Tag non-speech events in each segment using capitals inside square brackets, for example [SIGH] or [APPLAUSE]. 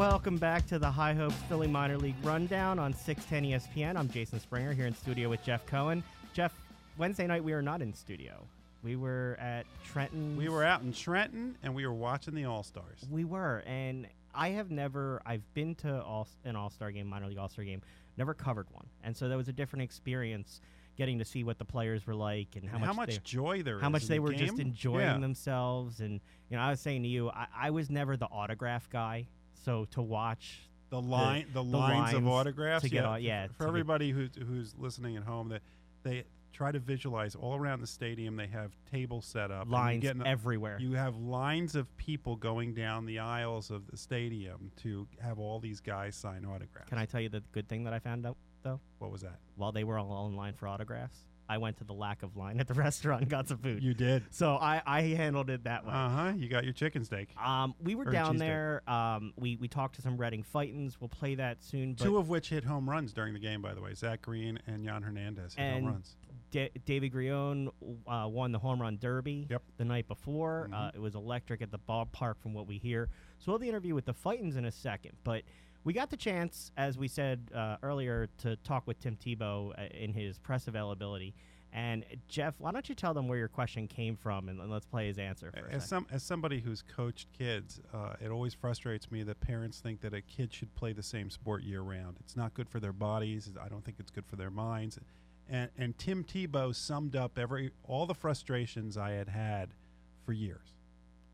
Welcome back to the High Hopes Philly Minor League Rundown on 610 ESPN. I'm Jason Springer here in studio with Jeff Cohen. Jeff, Wednesday night we were not in studio. We were at Trenton. We were out in Trenton and we were watching the All Stars. We were, and I have never. I've been to all, an All Star game, minor league All Star game, never covered one, and so that was a different experience. Getting to see what the players were like and how And much how much they, joy there how much they the were just enjoying Yeah. themselves. And you know, I was saying to you, I, I was never the autograph guy, so to watch The line, the, the lines, of autographs. to get yeah, au- yeah, For, for everybody who's who's listening at home, that they try to visualize all around the stadium. They have tables set up. you lines get in a- everywhere. You have lines of people going down the aisles of the stadium to have all these guys sign autographs. Can I tell you the good thing that I found out though? What was that? While they were all in line for autographs, I went to the lack of line at the [LAUGHS] restaurant and got some food. You did. so I, I handled it that way. Uh huh. You got your chicken steak. um, we were or down there. Um, we, we talked to some Reading Fightins. We'll play that soon. But Two of which hit home runs during the game, by the way. Zach Green and Jan Hernandez hit And home runs. Da- David Grullon uh, won the home run derby Yep. the night before. Uh, Mhm. it was electric at the ballpark, from what we hear. So we'll have the interview with the Fightins in a second, but we got the chance, as we said uh, earlier, to talk with Tim Tebow uh, in his press availability. And Jeff, why don't you tell them where your question came from, and, let's play his answer for As some as somebody who's coached kids, uh, it always frustrates me that parents think that a kid should play the same sport year round. It's not good for their bodies. I don't think it's good for their minds. And and Tim Tebow summed up every all the frustrations I had had for years.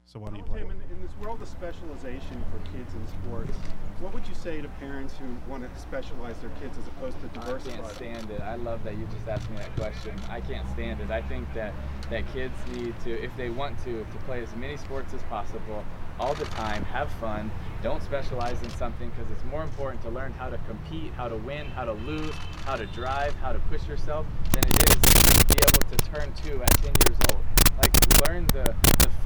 So why don't you play? Tim, in, in this world of specialization for kids in sports, what would you say to parents who want to specialize their kids as opposed to diversify? I diversify? can't stand it. I love that you just asked me that question. I can't stand it. I think that that kids need to, if they want to, to play as many sports as possible all the time, have fun. Don't specialize in something because it's more important to learn how to compete, how to win, how to lose, how to drive, how to push yourself than it is to be able to turn two at 10 years old. Like learn the, the fundamentals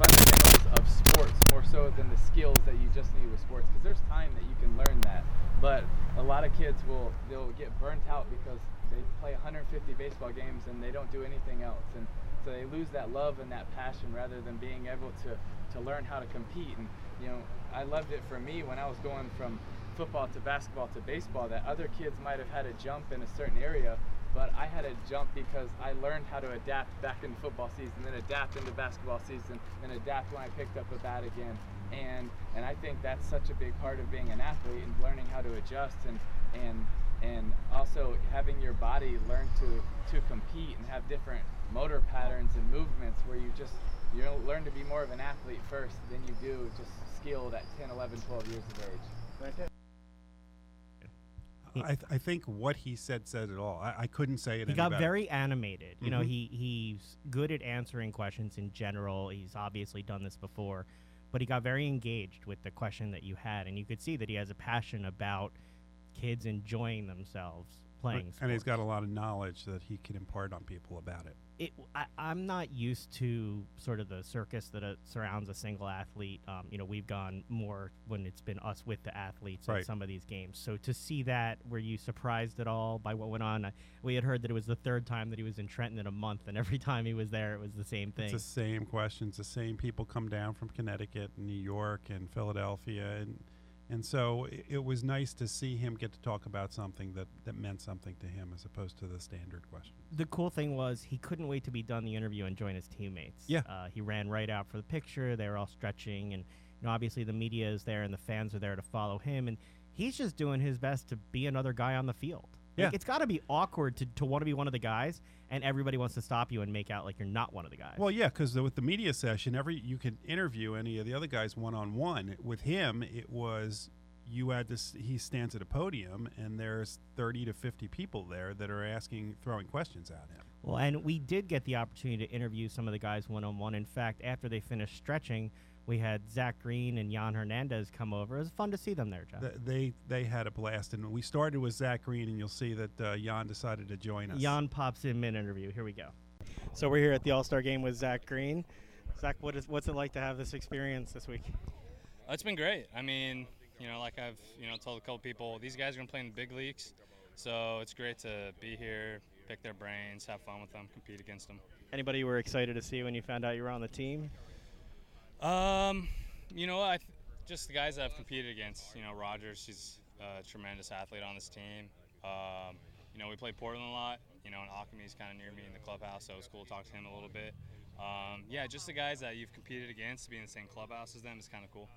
of sports than the skills that you just need with sports because there's time that you can learn that. But a lot of kids will they'll get burnt out because they play 150 baseball games and they don't do anything else and so they lose that love and that passion rather than being able to to learn how to compete and you know I loved it for me when I was going from football to basketball to baseball that other kids might have had a jump in a certain area but I had a jump because I learned how to adapt back in football season, then adapt into basketball season, then adapt when I picked up a bat again. And and I think that's such a big part of being an athlete and learning how to adjust and and and also having your body learn to to compete and have different motor patterns and movements where you just you learn to be more of an athlete first than you do just skilled at 10, 11, 12 years of age. I, th- I think what he said said it all. I, I couldn't say it. he any got better. very animated. You know, Mhm. he he's good at answering questions in general. He's obviously done this before, but he got very engaged with the question that you had, and you could see that he has a passion about kids enjoying themselves playing. and he's got a lot of knowledge that he can impart on people about it. It, I, I'm not used to sort of the circus that uh, surrounds a single athlete. Um, you know, we've gone more when it's been us with the athletes at Right. some of these games. So to see that, were you surprised at all by what went on? Uh, We had heard that it was the third time that he was in Trenton in a month, and every [LAUGHS] time he was there, it was the same thing. It's the same questions. The same people come down from Connecticut, and New York, and Philadelphia, and and so it, it was nice to see him get to talk about something that that meant something to him, as opposed to the standard question. the cool thing was he couldn't wait to be done the interview and join his teammates. Yeah. uh, he ran right out for the picture. They were all stretching, and you know, obviously the media is there and the fans are there to follow him, and he's just doing his best to be another guy on the field. Like, it's got to be awkward to, to want to be one of the guys, and everybody wants to stop you and make out like you're not one of the guys. Well, yeah, because with the media session, every you could interview any of the other guys one on one. With him, it was you had this. He stands at a podium, and there's thirty to fifty people there that are asking, throwing questions at him. Well, and we did get the opportunity to interview some of the guys one on one. In fact, after they finished stretching, we had Zach Green and Jan Hernandez come over. It was fun to see them there, Jeff. Th- They they had a blast, and we started with Zach Green, and you'll see that uh, Jan decided to join us. Jan pops in mid interview. Here we go. So we're here at the All Star game with Zach Green. Zach, what is what's it like to have this experience this week? Uh, It's been great. I mean, you know, like I've you know told a couple people, these guys are gonna play in the big leagues, so it's great to be here, pick their brains, have fun with them, compete against them. Anybody you were excited to see when you found out you were on the team? Um, you know, I just the guys that I've competed against. You know, Rogers, he's a tremendous athlete on this team. Um, you know, we play Portland a lot. You know, and Alchemy's kind of near me in the clubhouse, so it was cool to talk to him a little bit. Um, yeah, just the guys that you've competed against, to be in the same clubhouse as them is kind of cool.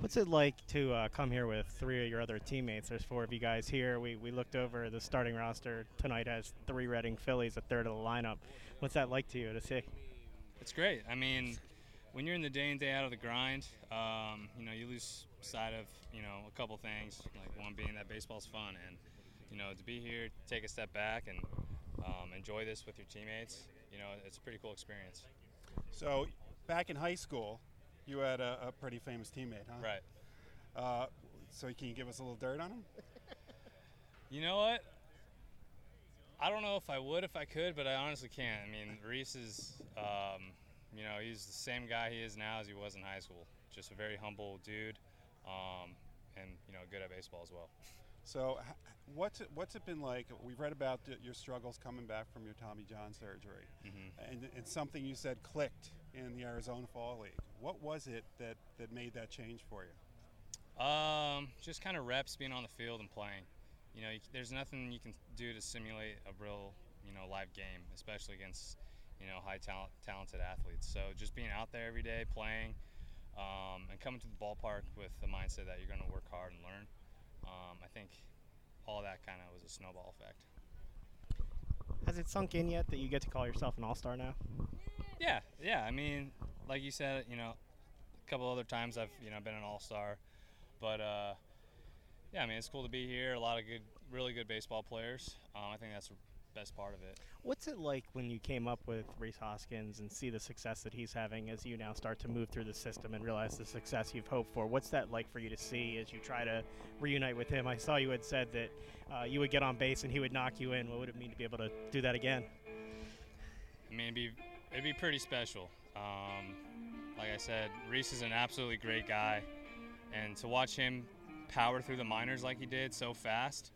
What's it like to uh, come here with three of your other teammates? There's four of you guys here. We, we looked over the starting roster tonight has three Reading Phillies, a third of the lineup. What's that like to you to see? It's great. I mean, when you're in the day in day out of the grind, um, you know, you lose sight of you know a couple things. Like one being that baseball's fun, and you know to be here, take a step back, and um, enjoy this with your teammates. You know, it's a pretty cool experience. So, back in high school, you had a, a pretty famous teammate, huh? Right. Uh, so, can you give us a little dirt on him? You know what? I don't know if I would if I could, but I honestly can't. I mean, Rhys is, um, you know, he's the same guy he is now as he was in high school. Just a very humble dude, um, and you know, good at baseball as well. So, what's it, what's it been like? We've read about your struggles coming back from your Tommy John surgery, hmm and it's something you said clicked in the Arizona Fall League. What was it that, that made that change for you? Um, just kind of reps being on the field and playing. You know, you, there's nothing you can do to simulate a real, you know, live game, especially against, you know, high talent, talented athletes. So just being out there every day, playing, um, and coming to the ballpark with the mindset that you're going to work hard and learn. Um, I think all that kind of was a snowball effect. Has it sunk in yet that you get to call yourself an all star now? Yeah, yeah. I mean, like you said, you know, a couple other times I've you know been an all star, but uh, yeah, I mean it's cool to be here. A lot of good, really good baseball players. Um, I think that's best part of it. What's it like when you came up with Rhys Hoskins and see the success that he's having as you now start to move through the system and realize the success you've hoped for? What's that like for you to see as you try to reunite with him? I saw you had said that uh, you would get on base and he would knock you in. What would it mean to be able to do that again? I mean, it'd be it'd be pretty special. Um, like I said, Rhys is an absolutely great guy, and to watch him power through the minors like he did so fast,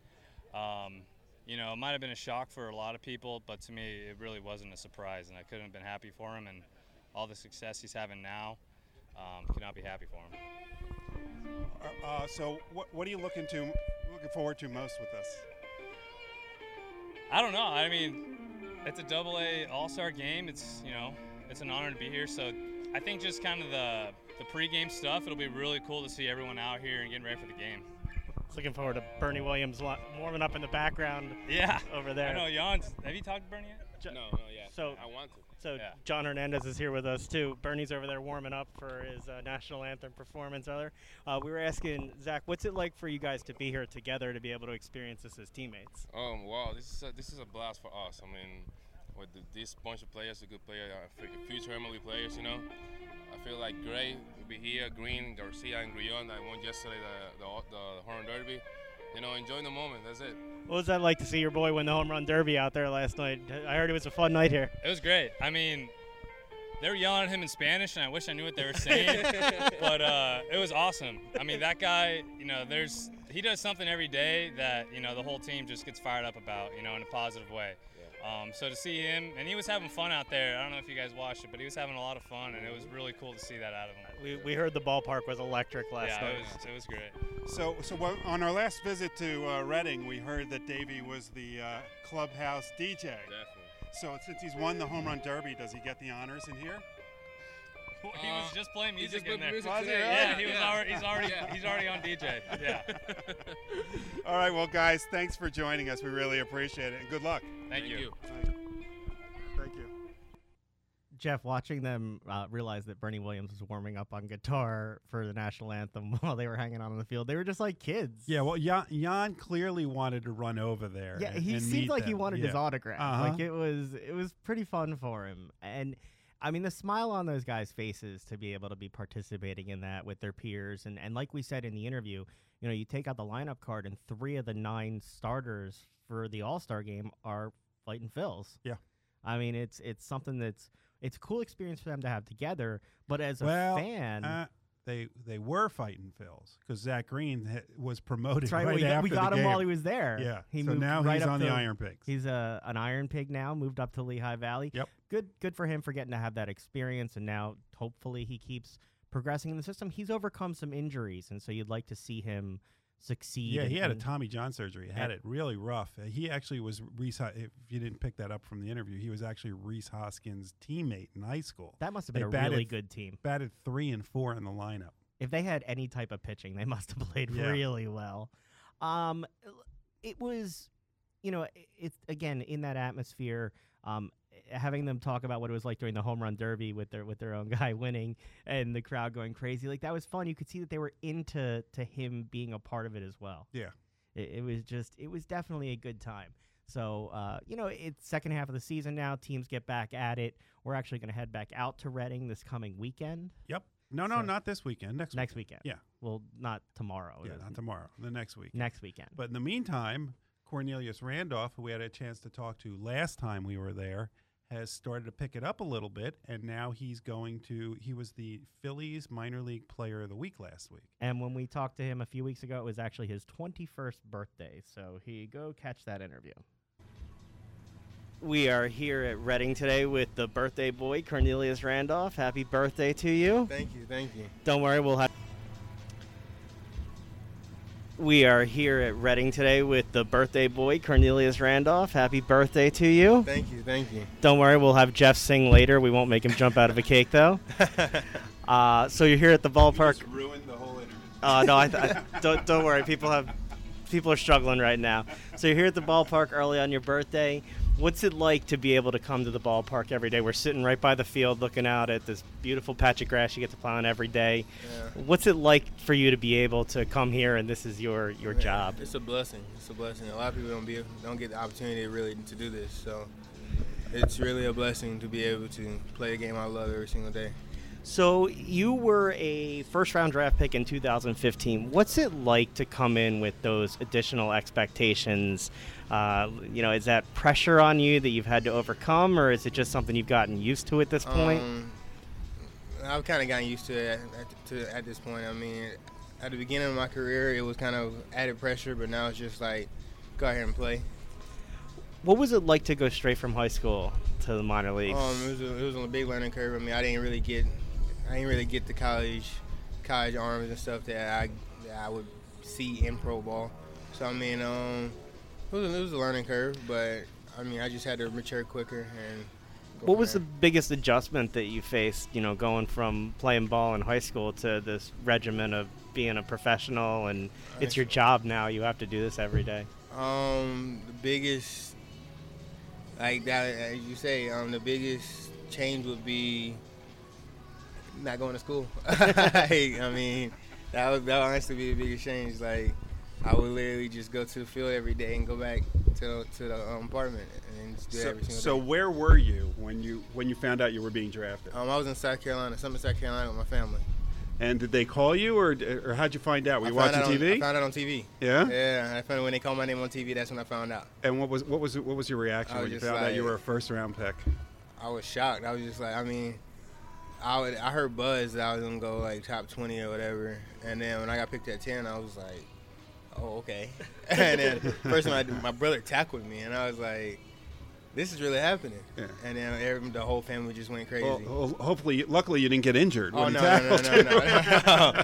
um, you know, it might have been a shock for a lot of people, but to me, it really wasn't a surprise, and I couldn't have been happy for him, and all the success he's having now, um, could not be happy for him. Uh, uh, so, what, what are you looking to looking forward to most with this? I don't know. I mean, it's a double A All Star game. It's you know, it's an honor to be here. So I think just kind of the the pregame stuff. It'll be really cool to see everyone out here and getting ready for the game. Just looking forward to Bernie Williams lo- warming up in the background Yeah. over there. I know Jan's. Have you talked to Bernie yet? Jo- No, no, yeah. So- I want to. So Yeah. Jan Hernandez is here with us too. Bernie's over there warming up for his uh, national anthem performance. Other, uh, we were asking Zach, what's it like for you guys to be here together to be able to experience this as teammates? Um, wow, this is a, this is a blast for us. I mean, with the, this bunch of players, a good player, uh, future MLB players, you know. I feel like Gray will be here, Green, Garcia, and Grullon that won yesterday the the, the home run derby. You know, enjoying the moment. That's it. What was that like to see your boy win the home run derby out there last night? I heard it was a fun night here. It was great. I mean, they were yelling at him in Spanish, and I wish I knew what they were saying. [LAUGHS] but uh, it was awesome. I mean, that guy, you know, there's he does something every day that you know the whole team just gets fired up about, you know, in a positive way. Um, so to see him, and he was having fun out there. I don't know if you guys watched it, but he was having a lot of fun, and it was really cool to see that out of him. We, we heard the ballpark was electric last yeah, night. it was it was great. So, so on our last visit to uh, Reading, we heard that Davey was the uh, clubhouse DJ. Definitely. So, since he's won the home run derby, does he get the honors in here? [LAUGHS] he was Uh, just playing music just in put there. music Was he today. Yeah, he was yeah. already he's already Yeah. he's already on DJ. Yeah. [LAUGHS] All right, well, guys, thanks for joining us. We really appreciate it, and good luck. Thank, you. Thank you. Jeff, watching them uh, realize that Bernie Williams was warming up on guitar for the national anthem [LAUGHS] while they were hanging out on the field, they were just like kids. Yeah, well, Jan, Jan clearly wanted to run over there. Yeah, and- he and seemed meet like he wanted yeah. his autograph. Uh-huh. Like it was, it was pretty fun for him. And I mean, the smile on those guys' faces to be able to be participating in that with their peers, and and like we said in the interview, you know, you take out the lineup card, and three of the nine starters for the All Star game are Fightin Phils. Yeah. I mean, it's it's something that's it's a cool experience for them to have together. But as a Well, fan, Uh, they they were Fightin Phils because Zach Green ha- was promoted that's right. right we got, after we got him while he was there. Yeah, he so moved now right he's on the Iron Pigs. He's a an Iron Pig now, moved up to Lehigh Valley. Yep. Good good for him for getting to have that experience and now hopefully he keeps progressing in the system. He's overcome some injuries, and so you'd like to see him succeed. Yeah, he had a Tommy John surgery. He had it really rough. Uh, He actually was Rhys. If you didn't pick that up from the interview, he was actually Rhys Hoskins' teammate in high school. That must have They been a batted really good team. Batted three and four in the lineup. If they had any type of pitching, they [LAUGHS] must have played Yeah. really well. Um, it was, you know, it's again in that atmosphere. Um, having them talk about what it was like during the home run derby with their with their own [LAUGHS] guy winning and the crowd going crazy, like that was fun. You could see that they were into to him being a part of it as well. Yeah. it, it was just it was definitely a good time. So uh, you know, it's second half of the season now. Teams get back at it. We're actually going to head back out to Reading this coming weekend. Yep. No, no, So- not this weekend. Next. Next weekend. weekend. Yeah. Well, not tomorrow. Yeah, not tomorrow. The next week. Next weekend. But in the meantime, Cornelius Randolph, who we had a chance to talk to last time we were there, has started to pick it up a little bit, and now he's going to. He was the Phillies minor league player of the week last week. And when we talked to him a few weeks ago, it was actually his 21st birthday. So he go catch that interview. We are here at Reading today with the birthday boy, Cornelius Randolph. Happy birthday to you. Thank you, thank you. Don't worry, we'll have. We are here at Reading today with the birthday boy, Cornelius Randolph. Happy birthday to you. Thank you, thank you. Don't worry, we'll have Jeff sing later. We won't make him jump out of a cake, though. [LAUGHS] Uh, so you're here at the ballpark. ruined the whole interview. Uh, no, I, th- I [LAUGHS] don't. Don't worry. People have people are struggling right now. So you're here at the ballpark early on your birthday. What's it like to be able to come to the ballpark every day? We're sitting right by the field, looking out at this beautiful patch of grass you get to play on every day. Yeah. What's it like for you to be able to come here and this is your your Yeah, job? It's a blessing. It's a blessing. A lot of people don't be don't get the opportunity really to do this. So it's really a blessing to be able to play a game I love every single day. So you were a first round draft pick in 2015. What's it like to come in with those additional expectations? Uh, you know, is that pressure on you that you've had to overcome, or is it just something you've gotten used to at this point? Um, I've kind of gotten used to it at, at, to, at this point. I mean, at the beginning of my career, it was kind of added pressure, but now it's just like go out here and play. what was it like to go straight from high school to the minor leagues? Um, it was a, it was a big learning curve. I mean, I didn't really get I didn't really get the college college arms and stuff that I that I would see in pro ball. So I mean, um, it was, a, it was a learning curve, but I mean, I just had to mature quicker and. what was the biggest adjustment that you faced? You know, going from playing ball in high school to this regimen of being a professional, and it's your job now. You have to do this every day. Um, the biggest, like that, as you say, um, the biggest change would be not going to school. [LAUGHS] Like, I mean, that would that would honestly be the biggest change. Like, I would literally just go to the field every day and go back to to the um, apartment and just do So, every single so day. where were you when you when you found out you were being drafted? Um, I was in South Carolina, Sumter South Carolina, with my family. And did they call you, or or how'd you find out? Were you watching on- TV? I found out on TV. yeah. Yeah, I found when they called my name on TV. That's when I found out. And what was what was what was your reaction when you found out you were a first round pick? I was shocked. I was just like, I mean, I would, I heard buzz that I was gonna go like top twenty or whatever, and then when I got picked at ten, I was like, oh okay. [LAUGHS] and then first time I did, my brother tackled me, and I was like, this is really happening. Yeah. And then every, the whole family just went crazy. Well, hopefully, luckily you didn't get injured. oh no, no, no, no, no, [LAUGHS]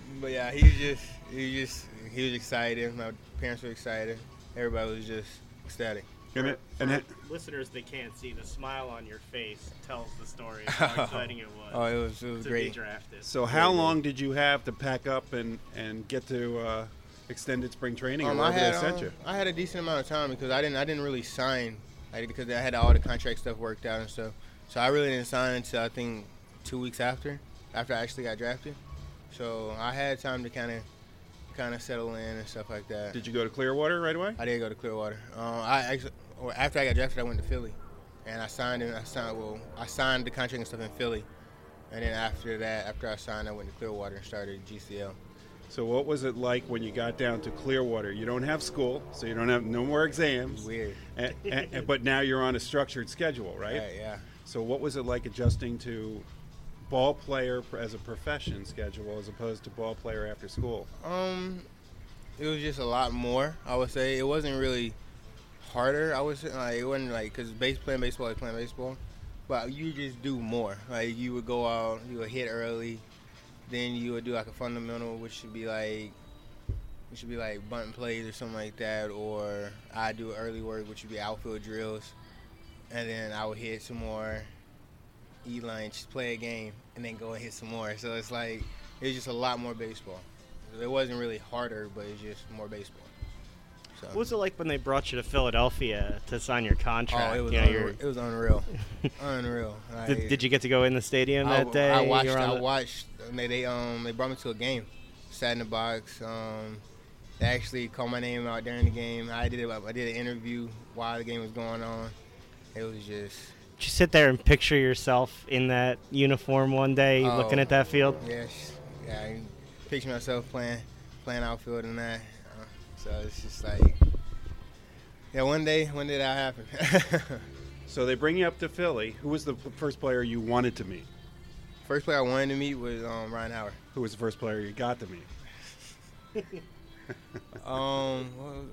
[LAUGHS] but yeah, he just, he was just, he was excited. My parents were excited. Everybody was just ecstatic. And it, and it, listeners that can't see, the smile on your face tells the story of how [LAUGHS] exciting it was Oh, it was, it was to be great. drafted. so how long did you have to pack up and and get to uh, extended spring training, or Um, I had they sent um, you? I had a decent amount of time because I didn't I didn't really sign like, because I had all the contract stuff worked out and stuff. So I really didn't sign until I think two weeks after after I actually got drafted. So I had time to kind of kind of settle in and stuff like that. Did you go to Clearwater right away? I did go to Clearwater. Um, I actually or after I got drafted, I went to Philly, and I signed and I signed well I signed the contract and stuff in Philly, and then after that after I signed I went to Clearwater and started GCL. So what was it like when you got down to Clearwater? You don't have school, so you don't have no more exams. weird. And, and, [LAUGHS] but now you're on a structured schedule, right? Yeah, yeah. So what was it like adjusting to ball player as a profession schedule as opposed to ball player after school? Um, it was just a lot more. I would say it wasn't really harder. I was like it wasn't like because base playing baseball is playing baseball, but you just do more. Like you would go out, you would hit early, Then you would do like a fundamental, which should be like, which should be like bunt plays or something like that, or I do early work, which would be outfield drills, and then I would hit some more, eat lunch, play a game, and then go and hit some more. So it's like it's just a lot more baseball. It wasn't really harder, but it's just more baseball. So. What was it like when they brought you to Philadelphia to sign your contract? Oh, it was, You know, unre- you're- it was unreal, [LAUGHS] unreal. did, did you get to go in the stadium I, that day? I watched. I the- watched. They, they um they brought me to a game, sat in the box. Um, they actually called my name out during the game. I did. I did an interview while the game was going on. It was just Did you sit there and picture yourself in that uniform one day, looking Oh. at that field? yes. Yeah, I picture myself playing playing outfield in that. So it's just like yeah. One day, one day that happen. [LAUGHS] So they bring you up to Philly. Who was the first player you wanted to meet? First player I wanted to meet was um, Ryan Howard. Who was the first player you got to meet? [LAUGHS] Um, well,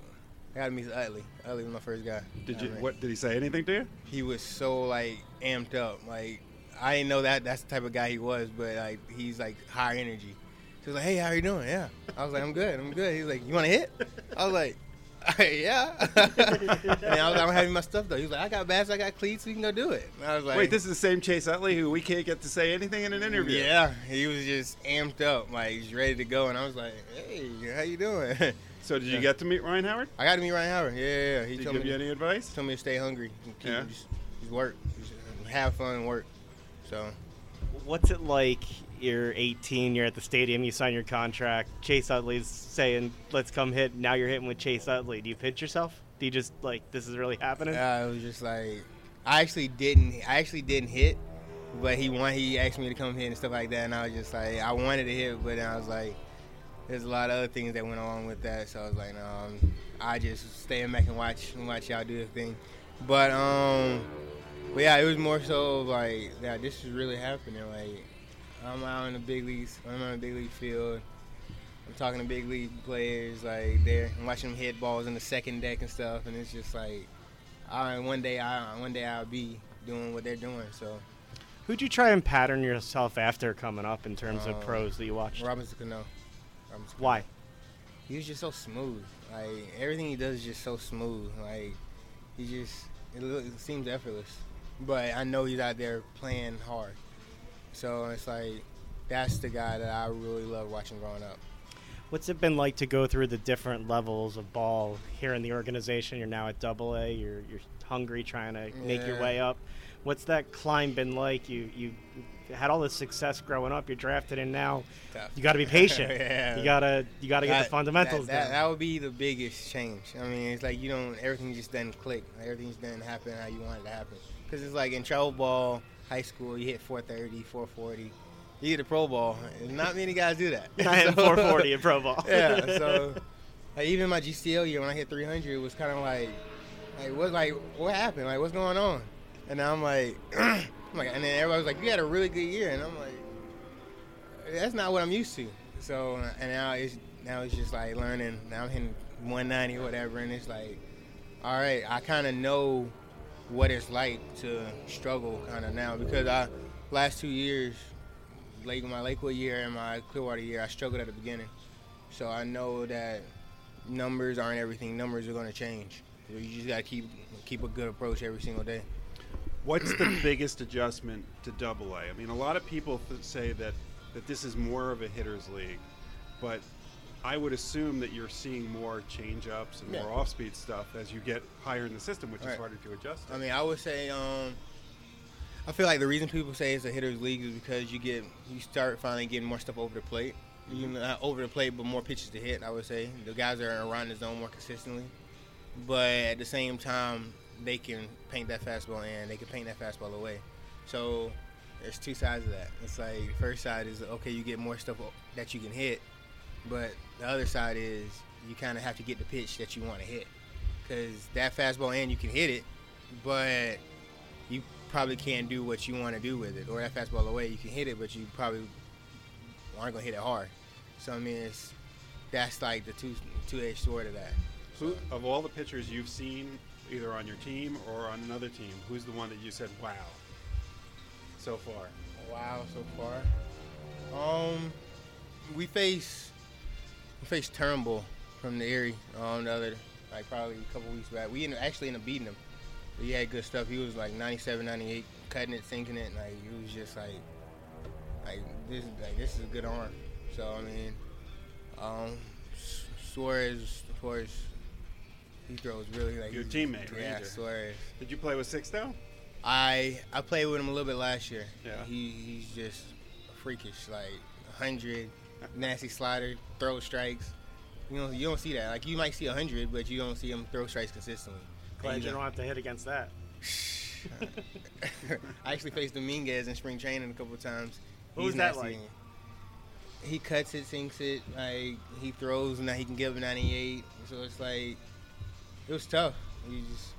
I got to meet Utley. Utley was my first guy. Did I you? mean, What did he say? Anything to you? He was so like amped up. Like I didn't know that that's the type of guy he was, but like he's like high energy. He was like, "Hey, how you doing?" Yeah. I was like, "I'm good. I'm good." He's like, "You want to hit?" I was like, [LAUGHS] "Yeah." [LAUGHS] and I was like, "I'm having my stuff though." He was like, "I got bats. I got cleats. We can go do it." And I was like, Wait, this is the same Chase Utley who we can't get to say anything in an interview. Yeah, he was just amped up, like he's ready to go, and I was like, "Hey, how you doing?" [LAUGHS] So did you Yeah. get to meet Ryan Howard? I got to meet Ryan Howard. Yeah, yeah. yeah. He Did he told give me you any advice? told me to stay hungry. and Keep, Yeah. just, just work, just have fun, and work. So What's it like? You're 18, you're at the stadium, you sign your contract. Chase Utley's saying, "Let's come hit." Now you're hitting with Chase Utley. Do you pinch yourself? Do you just like this is really happening? Yeah, was just like I actually didn't. I actually didn't hit, but he want he asked me to come hit and stuff like that, and I was just like I wanted to hit, but I was like, there's a lot of other things that went along with that, so I was like, no, um, I just stay back and watch and watch y'all do the thing. But um, but yeah, it was more so like yeah, this is really happening. Like I'm out in the big leagues. I'm on the big league field. I'm talking to big league players, like they're I'm watching them hit balls in the second deck and stuff, and it's just like, I one day I one day I'll be doing what they're doing. So Who'd you try and pattern yourself after coming up in terms of Um, pros that you watched? Robinson Cano, Robinson Cano. Why? He was just so smooth. Like everything he does is just so smooth. Like he just it, it seems effortless. But I know he's out there playing hard. So it's like that's the guy that I really love watching growing up. What's it been like to go through the different levels of ball here in the organization? You're now at Double A. You're you're hungry, trying to make your way up. What's that climb been like? You you had all this success growing up. You're drafted in now. Tough. You got to be patient. [LAUGHS] Yeah. You gotta you gotta get the fundamentals That, that, that would be the biggest change. I mean, it's like you don't everything just doesn't click. Like, everything just doesn't happen how you want it to happen. Because it's like in travel ball, high school, you hit 430, 440. You get a pro ball. and Not many guys do that. [LAUGHS] I had So- 440 in pro ball. [LAUGHS] yeah. So [LAUGHS] like, even my GCL year when I hit 300, it was kind of like, like what like what happened? Like what's going on? And I'm like, [CLEARS THROAT] I'm like, and then everybody was like, you had a really good year, and I'm like, that's not what I'm used to. So and now it's now it's just like learning. Now I'm hitting 190 or whatever, and it's like, all right, I kind of know what it's like to struggle kind of now because I last two years, like my Lakewood year and my Clearwater year, I struggled at the beginning. So I know that numbers aren't everything. Numbers are going to change. You just got to keep keep a good approach every single day. What's the [CLEARS THROAT] biggest adjustment to Double A? I mean, a lot of people th- say that that this is more of a hitters league, but I would assume that you're seeing more change ups and Yeah. more off speed stuff as you get higher in the system, which is harder to adjust. to. I mean, I would say, um, I feel like the reason people say it's a hitters league is because you get you start finally getting more stuff over the plate. You know, not over the plate, but more pitches to hit. I would say the guys are around the zone more consistently, but at the same time, they can paint that fastball in. They can paint that fastball away. So there's two sides of that. It's like the first side is okay, you get more stuff that you can hit, but the other side is you kind of have to get the pitch that you want to hit because that fastball and you can hit it, but you probably can't do what you want to do with it. Or that fastball away, you can hit it, but you probably aren't gonna hit it hard. So I mean, it's that's like the two two edged sword of that. Who, of all the pitchers you've seen, either on your team or on another team, who's the one that you said, "Wow"? So far, Wow, so far. Um, we face we faced Turnbull from the Erie um, the other like probably a couple weeks back. We ended, actually ended up beating him. But he had good stuff. He was like 97, 98, cutting it, sinking it. Like it was just like like this like this is a good arm. So I mean, um, Suarez, of course, he throws really like Your teammate, right? Yeah, Suarez. Did you play with Sixto? I I played with him a little bit last year. Yeah. He he's just freakish, like hundred, nasty slider, throw strikes. You know you don't see that. Like you might see hundred, but you don't see him throw strikes consistently. Glad And you don't uh, have to hit against that. [LAUGHS] I actually faced Dominguez in spring training a couple times. What He's was that like? He cuts it, sinks it. Like he throws, and now he can give a 98. So it's like it was tough. You just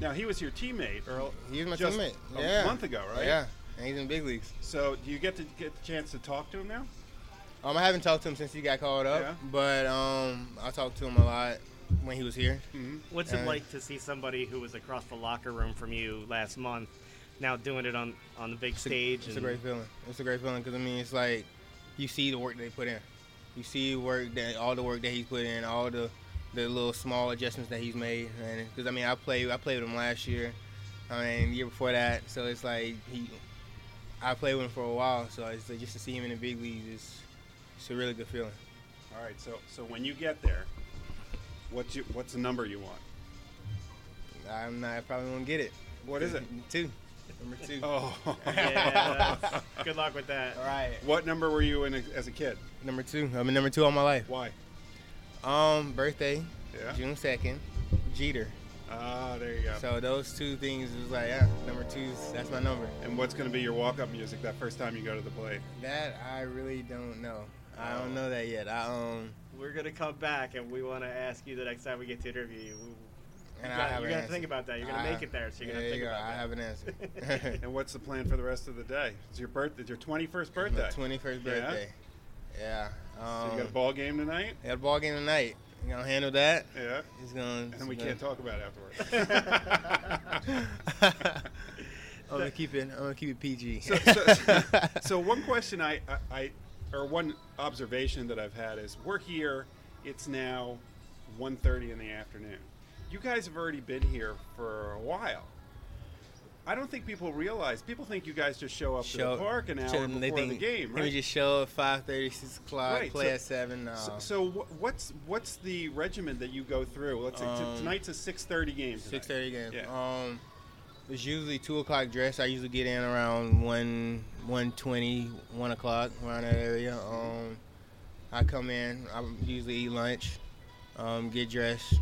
Now he was your teammate, Earl. he was my just teammate. a yeah. month ago, right? Yeah, and he's in big leagues. So do you get to get the chance to talk to him now? Um, I haven't talked to him since he got called up, Yeah. but um, I talked to him a lot when he was here. Mm-hmm. What's it Uh, like to see somebody who was across the locker room from you last month now doing it on, on the big It's a- stage? It's a great feeling. It's a great feeling because I mean, it's like you see the work they put in. You see work that all the work that he's put in, all the the little small adjustments that he's made. And because I mean, I played I played with him last year, I mean, the year before that. So it's like he, I played with him for a while. So it's like just to see him in the big leagues is it's a really good feeling. All right. So so when you get there, what's you what's the number you want? I'm not I probably won't get it. What is it? Two. Number two. Oh. [LAUGHS] Yeah, good luck with that. All right. what number were you in as a kid? Number two. I'm in number two all my life. Why? Um, birthday, Yeah. June second, Jeter. Ah, there you go. So those two things was like, yeah, number two, that's my number. and what's going to be your walk-up music that first time you go to the plate? That I really don't know. I don't know that yet. I um, We're going to come back and we want to ask you the next time we get to interview you. and You I got- have you're an gonna think about that. You're gonna I- make it there, so you're gonna think you go. about I that. have an answer. [LAUGHS] [LAUGHS] And what's the plan for the rest of the day? It's your birthday. It's your 21st birthday. My twenty-first Yeah? birthday. Yeah. So Um, you got a ball game tonight. got a ball game tonight. You gonna handle that? Yeah. He's gonna. And we he's can't talk about it afterwards. [LAUGHS] I'm gonna keep it. I'm gonna keep it PG. so, so, so one question I, I, I, or one observation that I've had is we're here. It's now 1.30 in the afternoon. You guys have already been here for a while. I don't think people realize. People think you guys just show up to the park an hour show- before they the think game, We right? just show at 5:30, 6 o'clock, Right, play so- at seven. No. So, so what's what's the regimen that you go through? Let's say t- Um, tonight's a 6:30 game. Six thirty game. Yeah. Um, it's usually two o'clock dress. I usually get in around one, one twenty, one o'clock around that area. Um, I come in. I usually eat lunch, um, get dressed,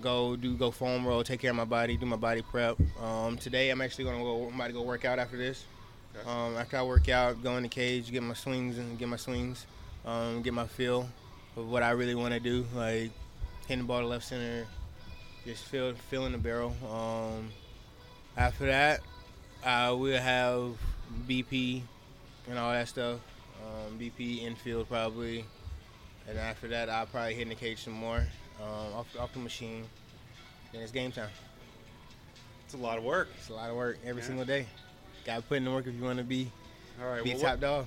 go do go foam roll, take care of my body, do my body prep. Um, today I'm actually gonna go. I'm about to go work out after this. Okay. Um, after I work out, go in the cage, get my swings and get my swings, um, get my feel of what I really want to do, like hitting the ball to left center, just feel feeling the barrel. Um, after that, uh, we'll have BP and all that stuff. Um, BP infield probably, and after that, I'll probably hit in the cage some more um, off, off the machine. Then it's game time. It's a lot of work. It's a lot of work every Yeah. single day. Got to put in the work if you want to be All right. be well, top what- dog.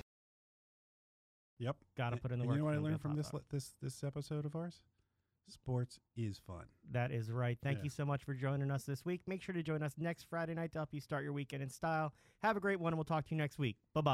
Yep. Gotta put in the And work You know what I wanna learned from this top this this episode of ours? Sports is fun. That is right. Thank Yeah. you so much for joining us this week. Make sure to join us next Friday night to help you start your weekend in style. Have a great one, and we'll talk to you next week. Bye bye.